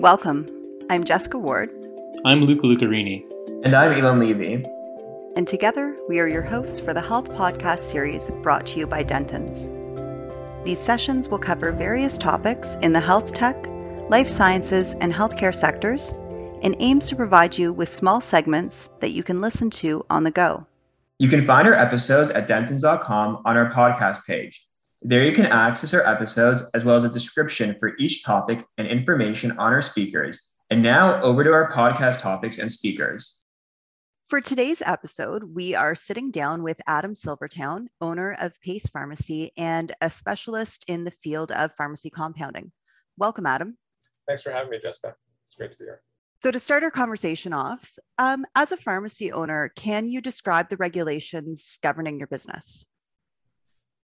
Welcome. I'm Jessica Ward. I'm Luca Lucarini. And I'm Elon Levy. And together, we are your hosts for the Health Podcast series brought to you by Dentons. These sessions will cover various topics in the health tech, life sciences, and healthcare sectors and aims to provide you with small segments that you can listen to on the go. You can find our episodes at dentons.com on our podcast page. There you can access our episodes as well as a description for each topic and information on our speakers. And now over to our podcast topics and speakers. For today's episode, we are sitting down with Adam Silvertown, owner of Pace Pharmacy and a specialist in the field of pharmacy compounding. Welcome, Adam. Thanks for having me, Jessica. It's great to be here. So, to start our conversation off, um, as a pharmacy owner, can you describe the regulations governing your business?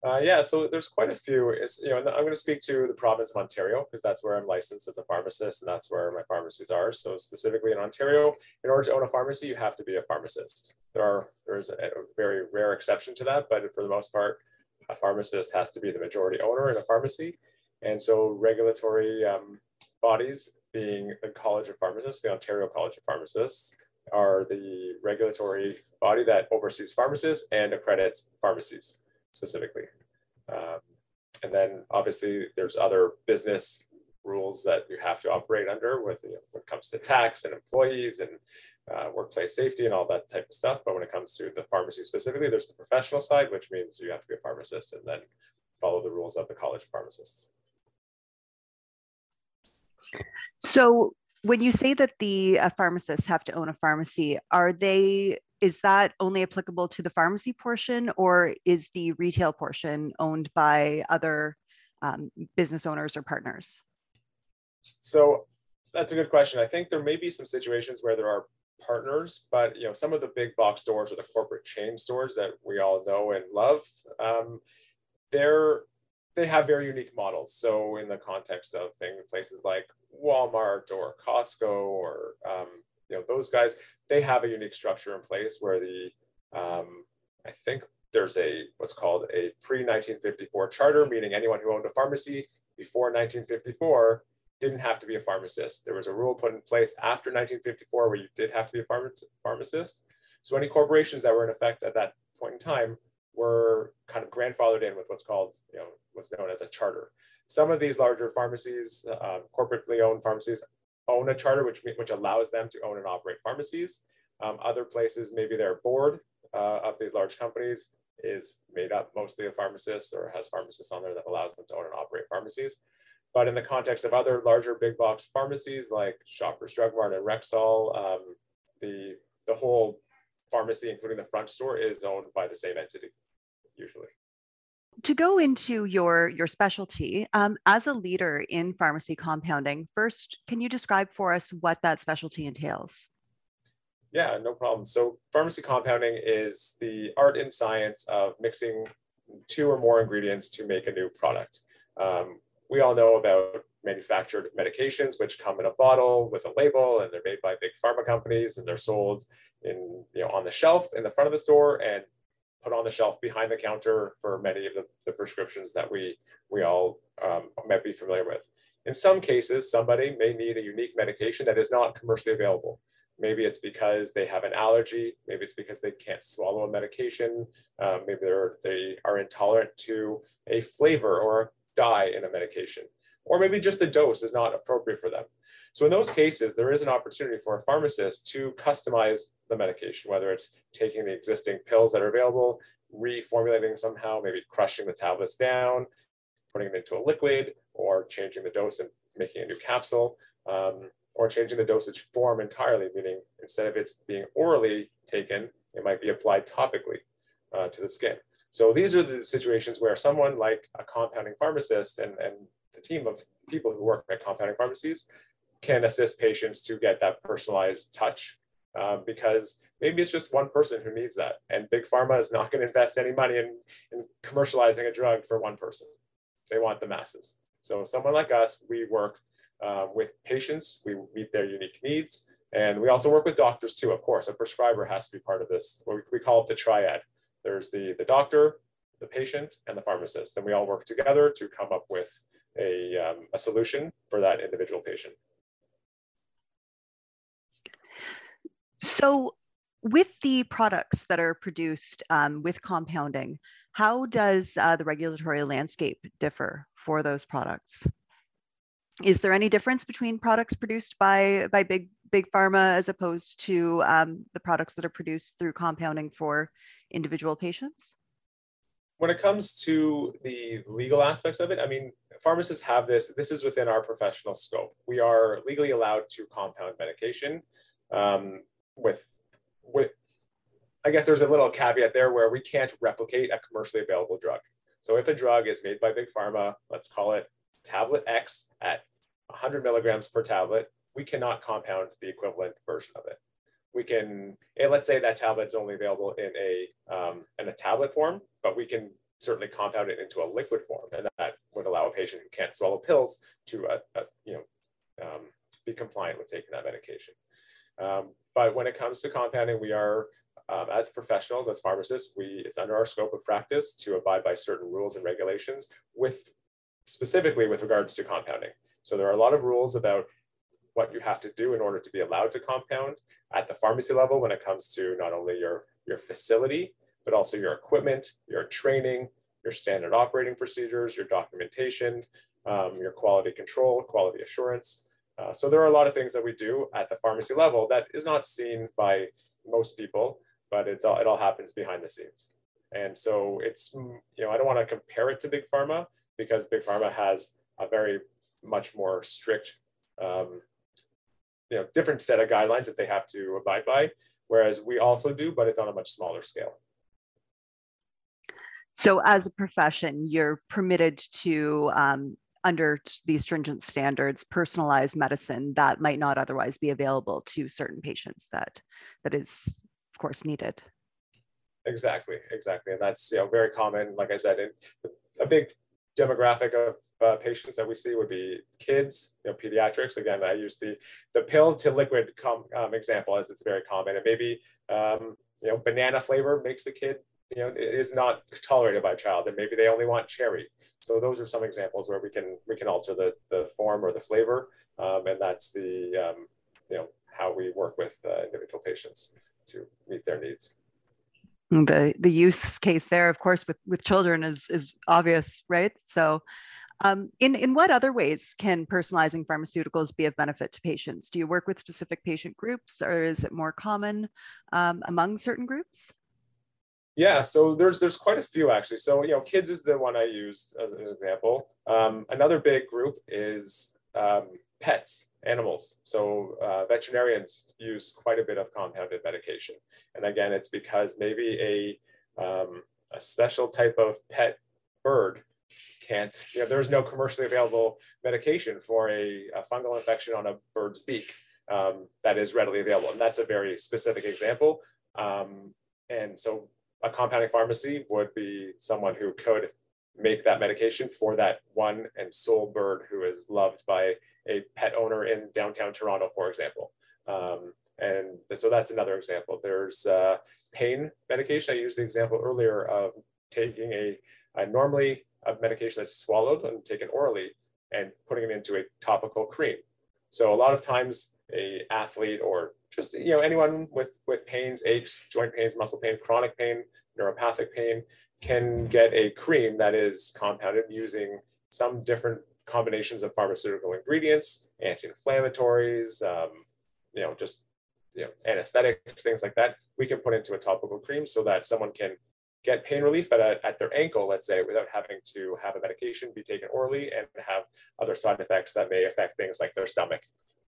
Uh, yeah, so there's quite a few. It's, you know, I'm going to speak to the province of Ontario because that's where I'm licensed as a pharmacist and that's where my pharmacies are. So specifically in Ontario, in order to own a pharmacy, you have to be a pharmacist. There are there's a, a very rare exception to that, but for the most part, a pharmacist has to be the majority owner in a pharmacy. And so regulatory um, bodies, being the College of Pharmacists, the Ontario College of Pharmacists, are the regulatory body that oversees pharmacists and accredits pharmacies specifically. Um, and then obviously there's other business rules that you have to operate under with you know, when it comes to tax and employees and uh, workplace safety and all that type of stuff. But when it comes to the pharmacy specifically, there's the professional side, which means you have to be a pharmacist and then follow the rules of the College of Pharmacists. So when you say that the uh, pharmacists have to own a pharmacy, are they is that only applicable to the pharmacy portion or is the retail portion owned by other um, business owners or partners? So that's a good question. I think there may be some situations where there are partners, but you know, some of the big box stores or the corporate chain stores that we all know and love, um, they're they have very unique models. So in the context of things, places like Walmart or Costco or um, you know those guys, they have a unique structure in place where the um, I think there's a what's called a pre-1954 charter, meaning anyone who owned a pharmacy before 1954 didn't have to be a pharmacist. There was a rule put in place after 1954 where you did have to be a pharmacist. So any corporations that were in effect at that point in time were kind of grandfathered in with what's called, you know, what's known as a charter. Some of these larger pharmacies, uh, corporately owned pharmacies, own a charter, which, which allows them to own and operate pharmacies. Um, other places, maybe their board uh, of these large companies is made up mostly of pharmacists or has pharmacists on there that allows them to own and operate pharmacies. But in the context of other larger big box pharmacies like Shoppers Drug Mart and Rexall, um, the, the whole pharmacy, including the front store, is owned by the same entity usually to go into your your specialty um, as a leader in pharmacy compounding first can you describe for us what that specialty entails? Yeah no problem. So pharmacy compounding is the art and science of mixing two or more ingredients to make a new product. Um, we all know about manufactured medications which come in a bottle with a label and they're made by big pharma companies and they're sold in you know on the shelf in the front of the store and put on the shelf behind the counter for many of the, the prescriptions that we, we all um, might be familiar with. In some cases, somebody may need a unique medication that is not commercially available. Maybe it's because they have an allergy. Maybe it's because they can't swallow a medication. Um, maybe they're, they are intolerant to a flavor or dye in a medication. Or maybe just the dose is not appropriate for them. So in those cases, there is an opportunity for a pharmacist to customize the medication, whether it's taking the existing pills that are available, reformulating somehow, maybe crushing the tablets down, putting them into a liquid, or changing the dose and making a new capsule, um, or changing the dosage form entirely, meaning instead of it being orally taken, it might be applied topically uh, to the skin. So these are the situations where someone like a compounding pharmacist and, and the team of people who work at compounding pharmacies can assist patients to get that personalized touch um, because maybe it's just one person who needs that. And big pharma is not going to invest any money in, in commercializing a drug for one person. They want the masses. So someone like us, we work uh, with patients, we meet their unique needs. And we also work with doctors too, of course. A prescriber has to be part of this. We, we call it the triad. There's the, the doctor, the patient, and the pharmacist. And we all work together to come up with a, um, a solution for that individual patient. So, with the products that are produced um, with compounding, how does uh, the regulatory landscape differ for those products? Is there any difference between products produced by, by big, big pharma as opposed to um, the products that are produced through compounding for individual patients? When it comes to the legal aspects of it, I mean, pharmacists have this, this is within our professional scope. We are legally allowed to compound medication um, with, with, I guess there's a little caveat there where we can't replicate a commercially available drug. So if a drug is made by Big Pharma, let's call it tablet X at 100 milligrams per tablet, we cannot compound the equivalent version of it. We can, and let's say that tablet's only available in a um, in a tablet form, but we can certainly compound it into a liquid form, and that would allow a patient who can't swallow pills to, uh, uh, you know, um, be compliant with taking that medication. Um, but when it comes to compounding, we are, um, as professionals, as pharmacists, we it's under our scope of practice to abide by certain rules and regulations with specifically with regards to compounding. So there are a lot of rules about what you have to do in order to be allowed to compound at the pharmacy level when it comes to not only your, your facility, but also your equipment, your training, your standard operating procedures, your documentation, um, your quality control, quality assurance. Uh, so there are a lot of things that we do at the pharmacy level that is not seen by most people, but it's all, it all happens behind the scenes. And so it's, you know, I don't want to compare it to big pharma because big pharma has a very much more strict, um, you know, different set of guidelines that they have to abide by, whereas we also do, but it's on a much smaller scale. So, as a profession, you're permitted to um, under these stringent standards personalized medicine that might not otherwise be available to certain patients that that is of course needed. Exactly exactly and that's you know very common like i said a big demographic of uh, patients that we see would be kids you know pediatrics again i use the the pill to liquid com, um, example as it's very common and maybe um, you know banana flavor makes the kid you know is not tolerated by a child and maybe they only want cherry so those are some examples where we can we can alter the the form or the flavor, um, and that's the um, you know how we work with uh, individual patients to meet their needs. The the use case there, of course, with with children is is obvious, right? So. Um, in, in what other ways can personalizing pharmaceuticals be of benefit to patients? Do you work with specific patient groups or is it more common um, among certain groups? Yeah, so there's there's quite a few actually. So you know, kids is the one I used as an example. Um, another big group is um, pets, animals. So uh, veterinarians use quite a bit of compounded medication, and again, it's because maybe a um, a special type of pet bird can't. You know, there's no commercially available medication for a, a fungal infection on a bird's beak um, that is readily available, and that's a very specific example. Um, and so a compounding pharmacy would be someone who could make that medication for that one and sole bird who is loved by a pet owner in downtown Toronto, for example. Um, and so that's another example. There's uh, pain medication. I used the example earlier of taking a, a normally a medication that's swallowed and taken orally and putting it into a topical cream. So a lot of times a athlete or just you know anyone with with pains, aches, joint pains, muscle pain, chronic pain, neuropathic pain can get a cream that is compounded using some different combinations of pharmaceutical ingredients, anti-inflammatories, um, you know, just you know, anesthetics, things like that. We can put into a topical cream so that someone can get pain relief at, a, at their ankle, let's say, without having to have a medication be taken orally and have other side effects that may affect things like their stomach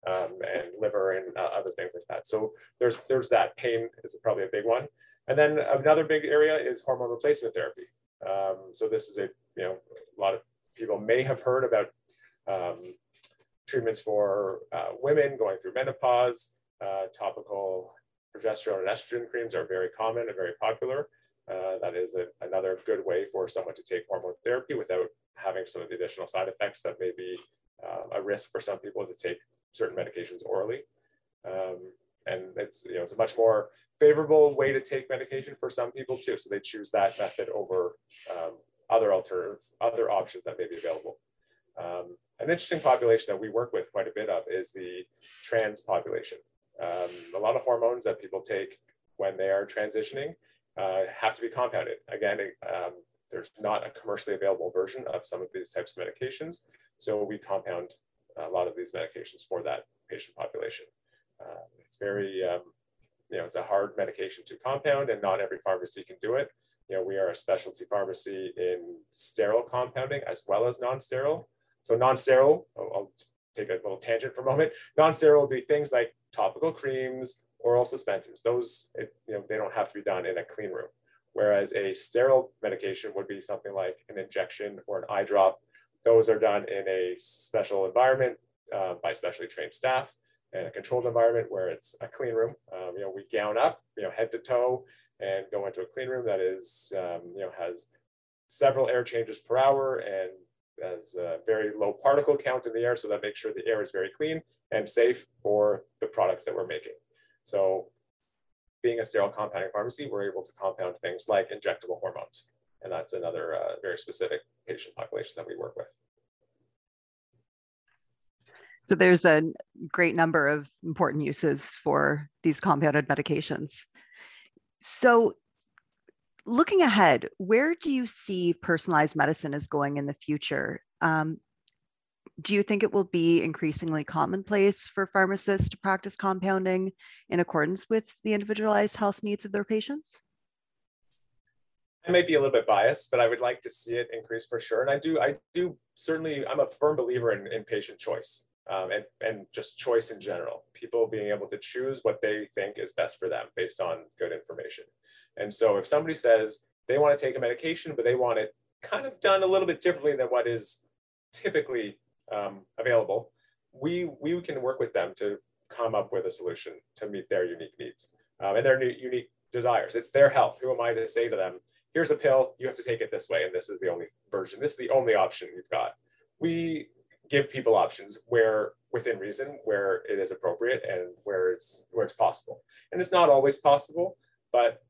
um, and liver and uh, other things like that. So there's there's that pain is probably a big one. And then another big area is hormone replacement therapy. Um, so this is a you know a lot of people may have heard about um, treatments for uh, women going through menopause. Uh, topical progesterone and estrogen creams are very common and very popular. Uh, that is a, another good way for someone to take hormone therapy without having some of the additional side effects that may be uh, a risk for some people to take certain medications orally. Um, and it's you know it's a much more favorable way to take medication for some people too. So they choose that method over um, other alternatives, other options that may be available. Um, an interesting population that we work with quite a bit of is the trans population. Um, a lot of hormones that people take when they are transitioning uh, have to be compounded. Again, um, there's not a commercially available version of some of these types of medications. So we compound a lot of these medications for that patient population. Uh, it's very, um, you know, it's a hard medication to compound and not every pharmacy can do it. You know, we are a specialty pharmacy in sterile compounding as well as non-sterile. So non-sterile, I'll, I'll take a little tangent for a moment. Non-sterile would be things like topical creams, oral suspensions. Those, it, you know, they don't have to be done in a clean room. Whereas a sterile medication would be something like an injection or an eye drop. Those are done in a special environment uh, by specially trained staff and a controlled environment where it's a clean room. Um, you know, we gown up, you know, head to toe and go into a clean room that is, um, you know, has several air changes per hour and has a very low particle count in the air so that makes sure the air is very clean and safe for the products that we're making. So being a sterile compounding pharmacy, we're able to compound things like injectable hormones. And that's another uh, very specific patient population that we work with. So there's a great number of important uses for these compounded medications. So looking ahead, where do you see personalized medicine is going in the future? Um, do you think it will be increasingly commonplace for pharmacists to practice compounding in accordance with the individualized health needs of their patients? I may be a little bit biased, but I would like to see it increase for sure. And I do, I do certainly, I'm a firm believer in, in patient choice um, and, and just choice in general. People being able to choose what they think is best for them based on good information. And so if somebody says they want to take a medication, but they want it kind of done a little bit differently than what is typically um, available, we, we can work with them to come up with a solution to meet their unique needs um, and their unique desires. It's their health. Who am I to say to them, here's a pill, you have to take it this way, and this is the only version. This is the only option you've got. We give people options where within reason, where it is appropriate and where it's where it's possible. And it's not always possible, but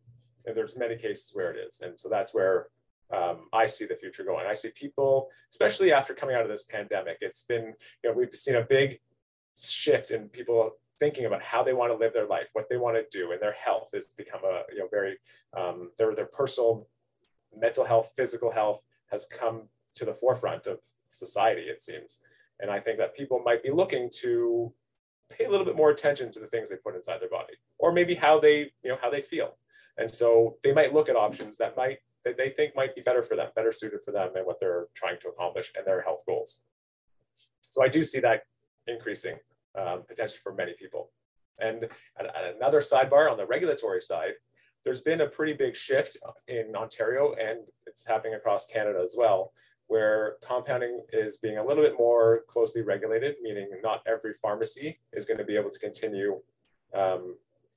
there's many cases where it is. And so that's where um, I see the future going. I see people, especially after coming out of this pandemic, it's been, you know, we've seen a big shift in people thinking about how they want to live their life, what they want to do, and their health has become a, you know, very, um, their, their personal mental health, physical health has come to the forefront of society, it seems. And I think that people might be looking to pay a little bit more attention to the things they put inside their body, or maybe how they, you know, how they feel. And so they might look at options that might that they think might be better for them, better suited for them and what they're trying to accomplish and their health goals. So I do see that increasing um, potentially for many people. And another sidebar on the regulatory side, there's been a pretty big shift in Ontario and it's happening across Canada as well, where compounding is being a little bit more closely regulated, meaning not every pharmacy is going to be able to continue um,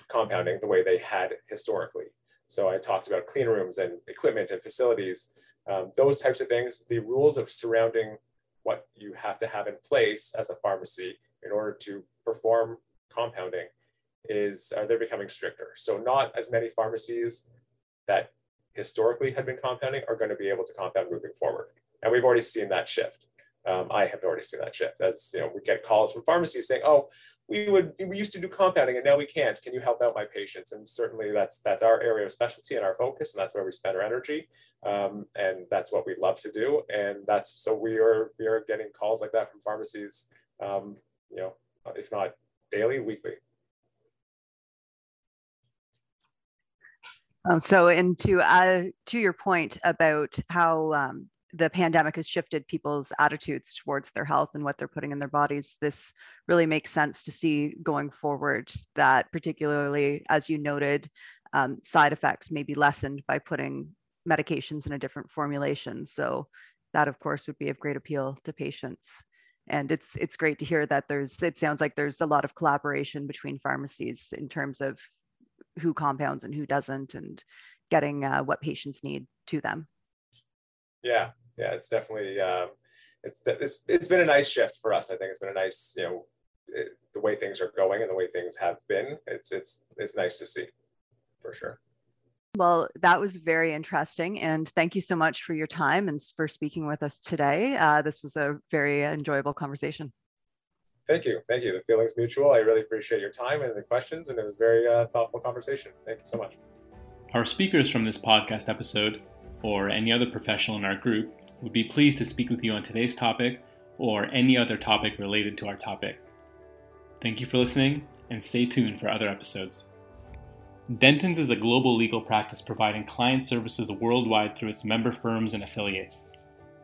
compounding the way they had historically. So I talked about clean rooms and equipment and facilities, um, those types of things. The rules of surrounding what you have to have in place as a pharmacy in order to perform compounding is uh, they're becoming stricter. So not as many pharmacies that historically had been compounding are going to be able to compound moving forward. And we've already seen that shift. Um, I have already seen that shift as you know, we get calls from pharmacies saying, oh, we would we used to do compounding and now we can't can you help out my patients and certainly that's that's our area of specialty and our focus and that's where we spend our energy um, and that's what we love to do and that's so we are we are getting calls like that from pharmacies um, you know if not daily weekly um, so and to uh, to your point about how um, the pandemic has shifted people's attitudes towards their health and what they're putting in their bodies. This really makes sense to see going forward that, particularly as you noted, um, side effects may be lessened by putting medications in a different formulation. So, that of course would be of great appeal to patients. And it's it's great to hear that there's it sounds like there's a lot of collaboration between pharmacies in terms of who compounds and who doesn't, and getting uh, what patients need to them. Yeah, yeah, it's definitely um, it's it's it's been a nice shift for us. I think it's been a nice you know it, the way things are going and the way things have been. It's it's it's nice to see for sure. Well, that was very interesting. And thank you so much for your time and for speaking with us today. Uh, this was a very enjoyable conversation. Thank you. Thank you. The feeling's mutual. I really appreciate your time and the questions, and it was a very uh, thoughtful conversation. Thank you so much. Our speakers from this podcast episode, or any other professional in our group, would be pleased to speak with you on today's topic or any other topic related to our topic. Thank you for listening, and stay tuned for other episodes. Dentons is a global legal practice providing client services worldwide through its member firms and affiliates.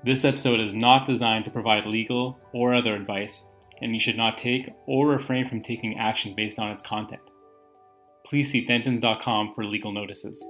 This episode is not designed to provide legal or other advice, and you should not take or refrain from taking action based on its content. Please see dentons.com for legal notices.